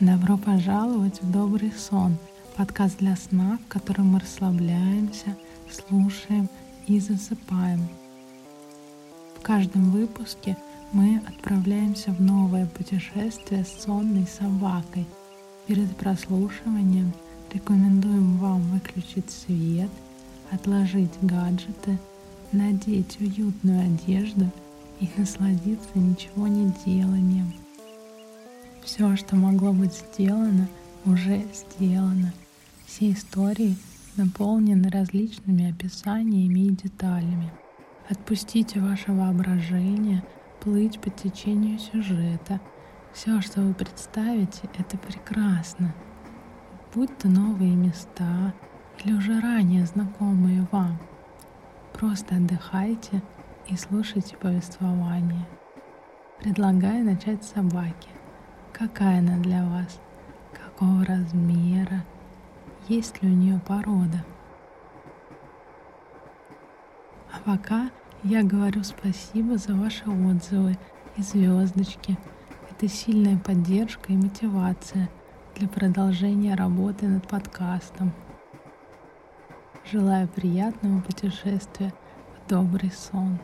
Добро пожаловать в «Добрый сон» — подкаст для сна, в котором мы расслабляемся, слушаем и засыпаем. В каждом выпуске мы отправляемся в новое путешествие с сонной собакой. Перед прослушиванием рекомендуем вам выключить свет, отложить гаджеты, надеть уютную одежду и насладиться ничего не деланием — все, что могло быть сделано, уже сделано. Все истории наполнены различными описаниями и деталями. Отпустите ваше воображение плыть по течению сюжета. Все, что вы представите, это прекрасно. Будь то новые места или уже ранее знакомые вам. Просто отдыхайте и слушайте повествование. Предлагаю начать с собаки. Какая она для вас? Какого размера? Есть ли у нее порода? А пока я говорю спасибо за ваши отзывы и звездочки. Это сильная поддержка и мотивация для продолжения работы над подкастом. Желаю приятного путешествия в добрый сон.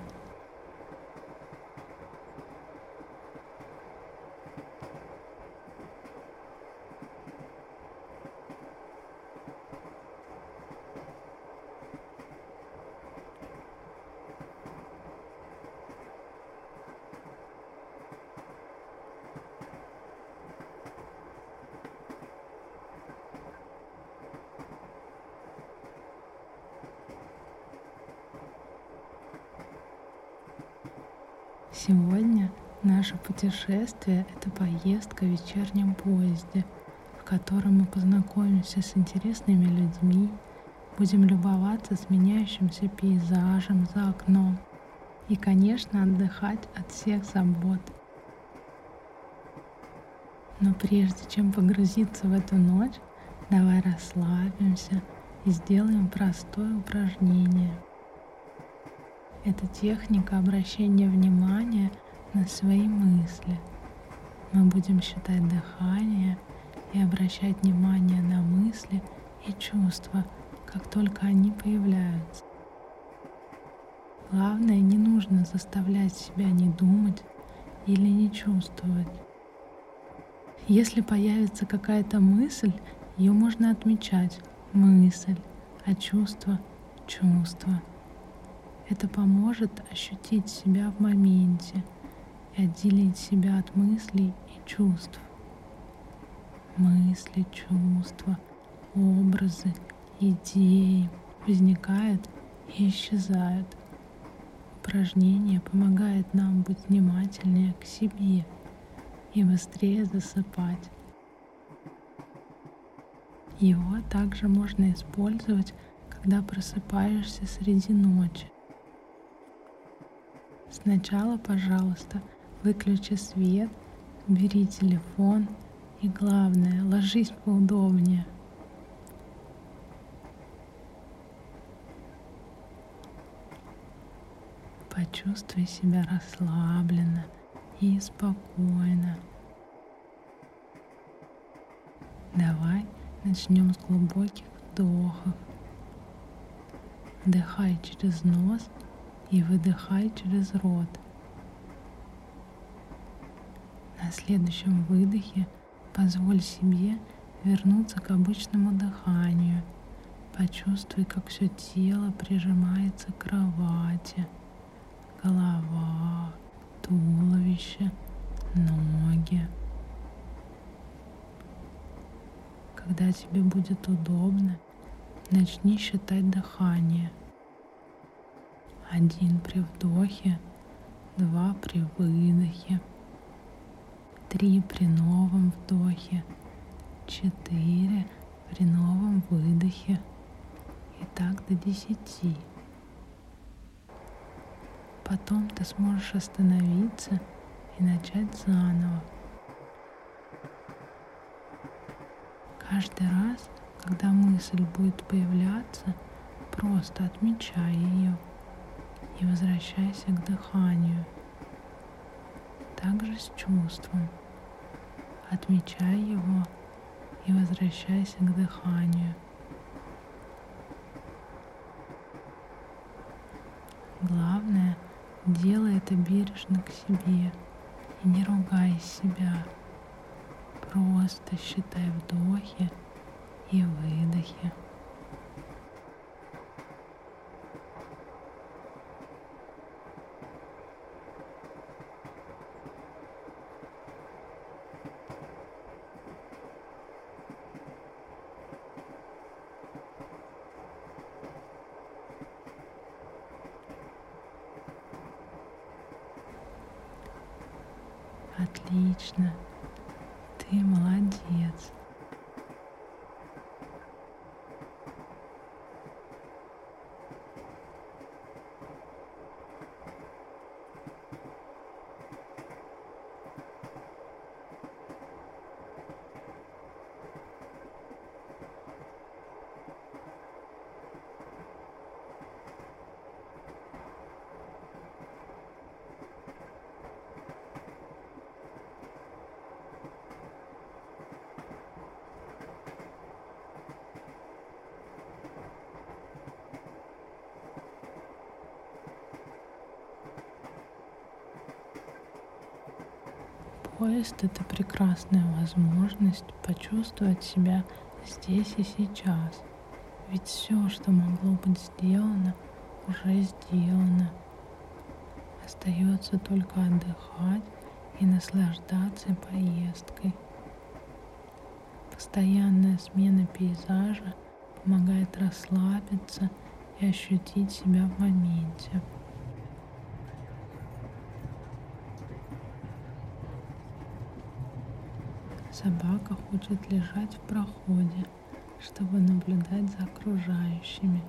Сегодня наше путешествие — это поездка в вечернем поезде, в котором мы познакомимся с интересными людьми, будем любоваться сменяющимся пейзажем за окном и, конечно, отдыхать от всех забот. Но прежде чем погрузиться в эту ночь, давай расслабимся и сделаем простое упражнение — это техника обращения внимания на свои мысли. Мы будем считать дыхание и обращать внимание на мысли и чувства, как только они появляются. Главное, не нужно заставлять себя не думать или не чувствовать. Если появится какая-то мысль, ее можно отмечать мысль, а чувство — чувство — это поможет ощутить себя в моменте и отделить себя от мыслей и чувств. Мысли, чувства, образы, идеи возникают и исчезают. Упражнение помогает нам быть внимательнее к себе и быстрее засыпать. Его также можно использовать, когда просыпаешься среди ночи. Сначала, пожалуйста, выключи свет, бери телефон и главное, ложись поудобнее. Почувствуй себя расслабленно и спокойно. Давай начнем с глубоких вдохов. Вдыхай через нос и выдыхай через рот. На следующем выдохе позволь себе вернуться к обычному дыханию. Почувствуй, как все тело прижимается к кровати. Голова, туловище, ноги. Когда тебе будет удобно, начни считать дыхание – один при вдохе, два при выдохе, три при новом вдохе, четыре при новом выдохе и так до десяти. Потом ты сможешь остановиться и начать заново. Каждый раз, когда мысль будет появляться, просто отмечай ее и возвращайся к дыханию. Также с чувством. Отмечай его и возвращайся к дыханию. Главное, делай это бережно к себе и не ругай себя. Просто считай вдохи и выдохи. Отлично. Ты молодец. Поезд — это прекрасная возможность почувствовать себя здесь и сейчас. Ведь все, что могло быть сделано, уже сделано. Остается только отдыхать и наслаждаться поездкой. Постоянная смена пейзажа помогает расслабиться и ощутить себя в моменте. Собака хочет лежать в проходе, чтобы наблюдать за окружающими.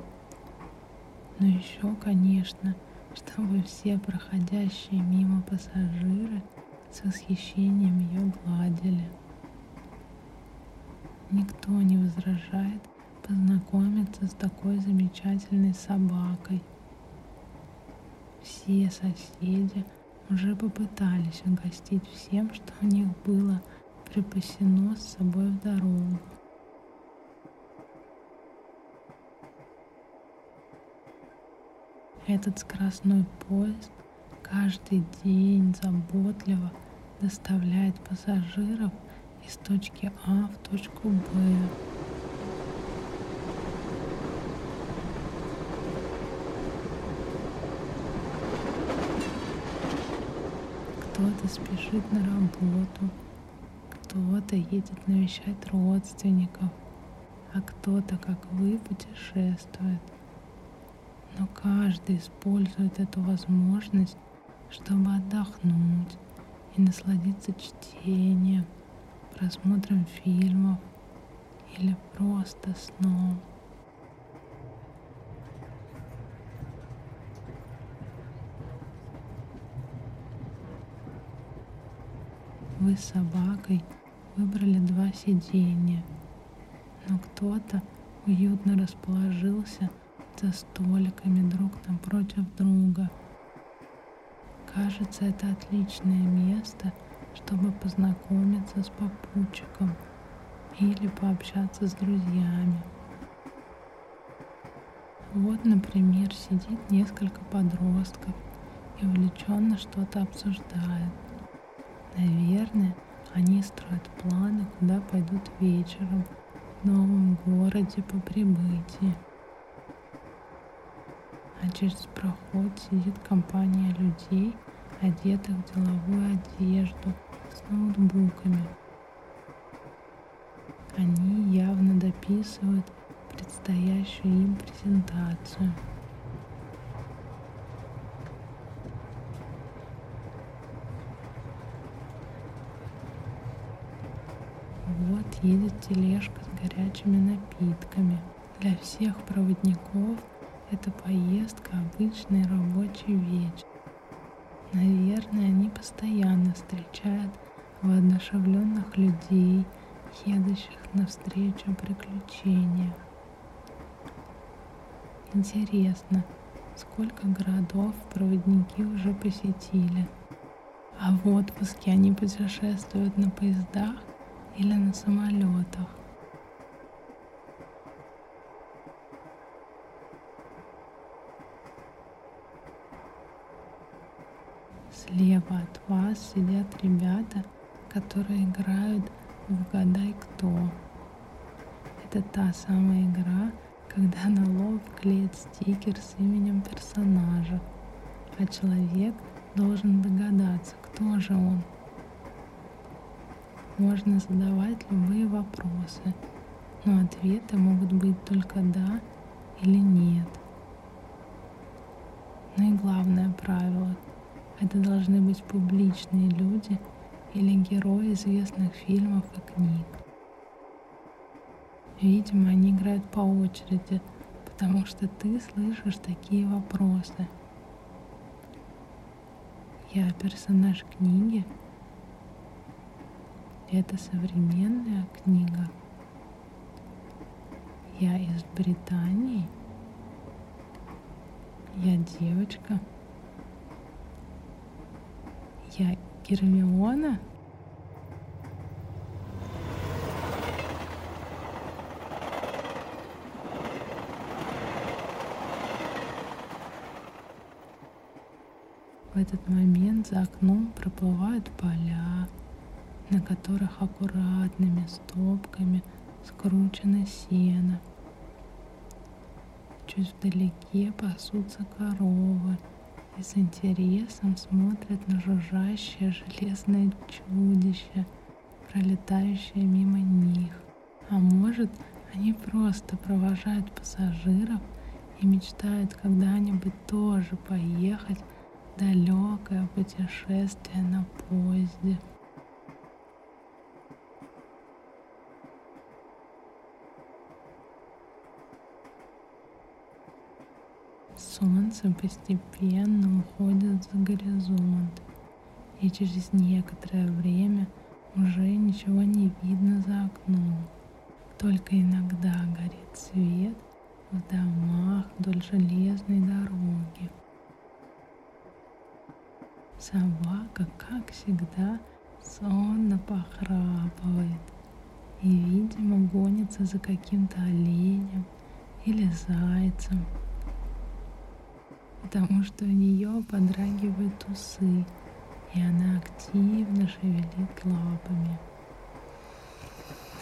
Но еще, конечно, чтобы все проходящие мимо пассажиры с восхищением ее гладили. Никто не возражает познакомиться с такой замечательной собакой. Все соседи уже попытались угостить всем, что у них было – припасено с собой в дорогу. Этот скоростной поезд каждый день заботливо доставляет пассажиров из точки А в точку Б. Кто-то спешит на работу, кто-то едет навещать родственников, а кто-то, как вы, путешествует. Но каждый использует эту возможность, чтобы отдохнуть и насладиться чтением, просмотром фильмов или просто сном. Вы с собакой выбрали два сиденья, но кто-то уютно расположился за столиками друг напротив друга. Кажется, это отличное место, чтобы познакомиться с попутчиком или пообщаться с друзьями. Вот, например, сидит несколько подростков и увлеченно что-то обсуждают. Наверное, они строят планы, куда пойдут вечером в новом городе по прибытии. А через проход сидит компания людей, одетых в деловую одежду, с ноутбуками. Тележка с горячими напитками. Для всех проводников эта поездка обычный рабочий вечер. Наверное, они постоянно встречают воодушевленных людей, едущих навстречу приключениям. Интересно, сколько городов проводники уже посетили? А в отпуске они путешествуют на поездах или на самолетах. Слева от вас сидят ребята, которые играют в «Угадай кто». Это та самая игра, когда на лоб клеит стикер с именем персонажа, а человек должен догадаться, кто же он. Можно задавать любые вопросы, но ответы могут быть только «да» или «нет». Ну и главное правило — это должны быть публичные люди или герои известных фильмов и книг. Видимо, они играют по очереди, потому что ты слышишь такие вопросы. Я персонаж книги. Это современная книга. Я из Британии. Я девочка. Я Гермиона. В этот момент за окном проплывают поля, на которых аккуратными стопками скручено сено. Чуть вдалеке пасутся коровы и с интересом смотрят на жужжащее железное чудище, пролетающее мимо них. А может, они просто провожают пассажиров и мечтают когда-нибудь тоже поехать далекое путешествие на поезде. Солнце постепенно уходит за горизонт, и через некоторое время уже ничего не видно за окном. Только иногда горит свет в домах вдоль железной дороги. Собака, как всегда, сонно похрапывает и, видимо, гонится за каким-то оленем или зайцем, потому что у нее подрагивают усы, и она активно шевелит лапами.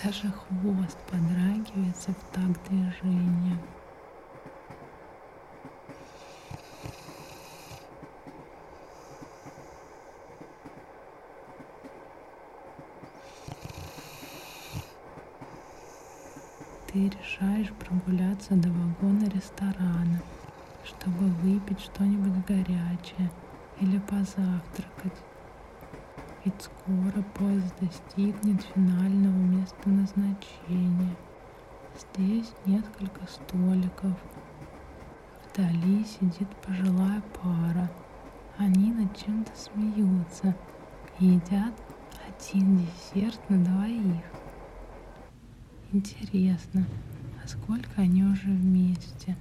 Даже хвост подрагивается в такт движения. ты решаешь прогуляться до вагона ресторана, чтобы выпить что-нибудь горячее или позавтракать. Ведь скоро поезд достигнет финального места назначения. Здесь несколько столиков. Вдали сидит пожилая пара. Они над чем-то смеются и едят один десерт на двоих. Интересно, а сколько они уже вместе?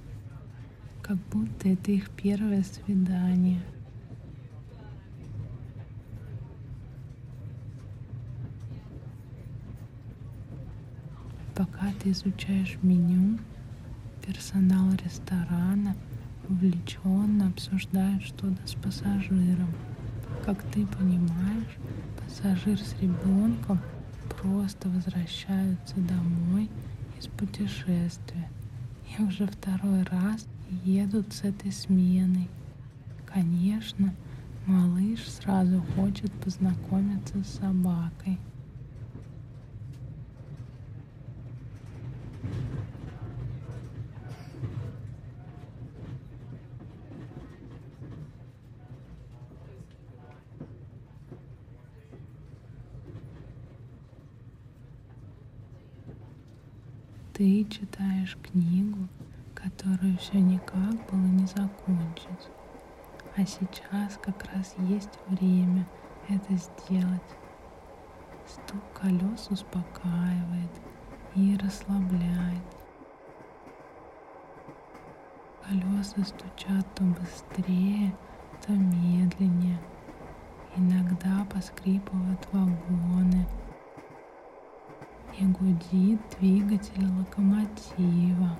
Как будто это их первое свидание. Пока ты изучаешь меню, персонал ресторана увлеченно обсуждает что-то с пассажиром. Как ты понимаешь, пассажир с ребенком – просто возвращаются домой из путешествия и уже второй раз едут с этой сменой. Конечно, малыш сразу хочет познакомиться с собакой. Ты читаешь книгу, которую все никак было не закончить. А сейчас как раз есть время это сделать. Стук колес успокаивает и расслабляет. Колеса стучат то быстрее, то медленнее. Иногда поскрипывают вагоны. и гудит двигатель локомотива.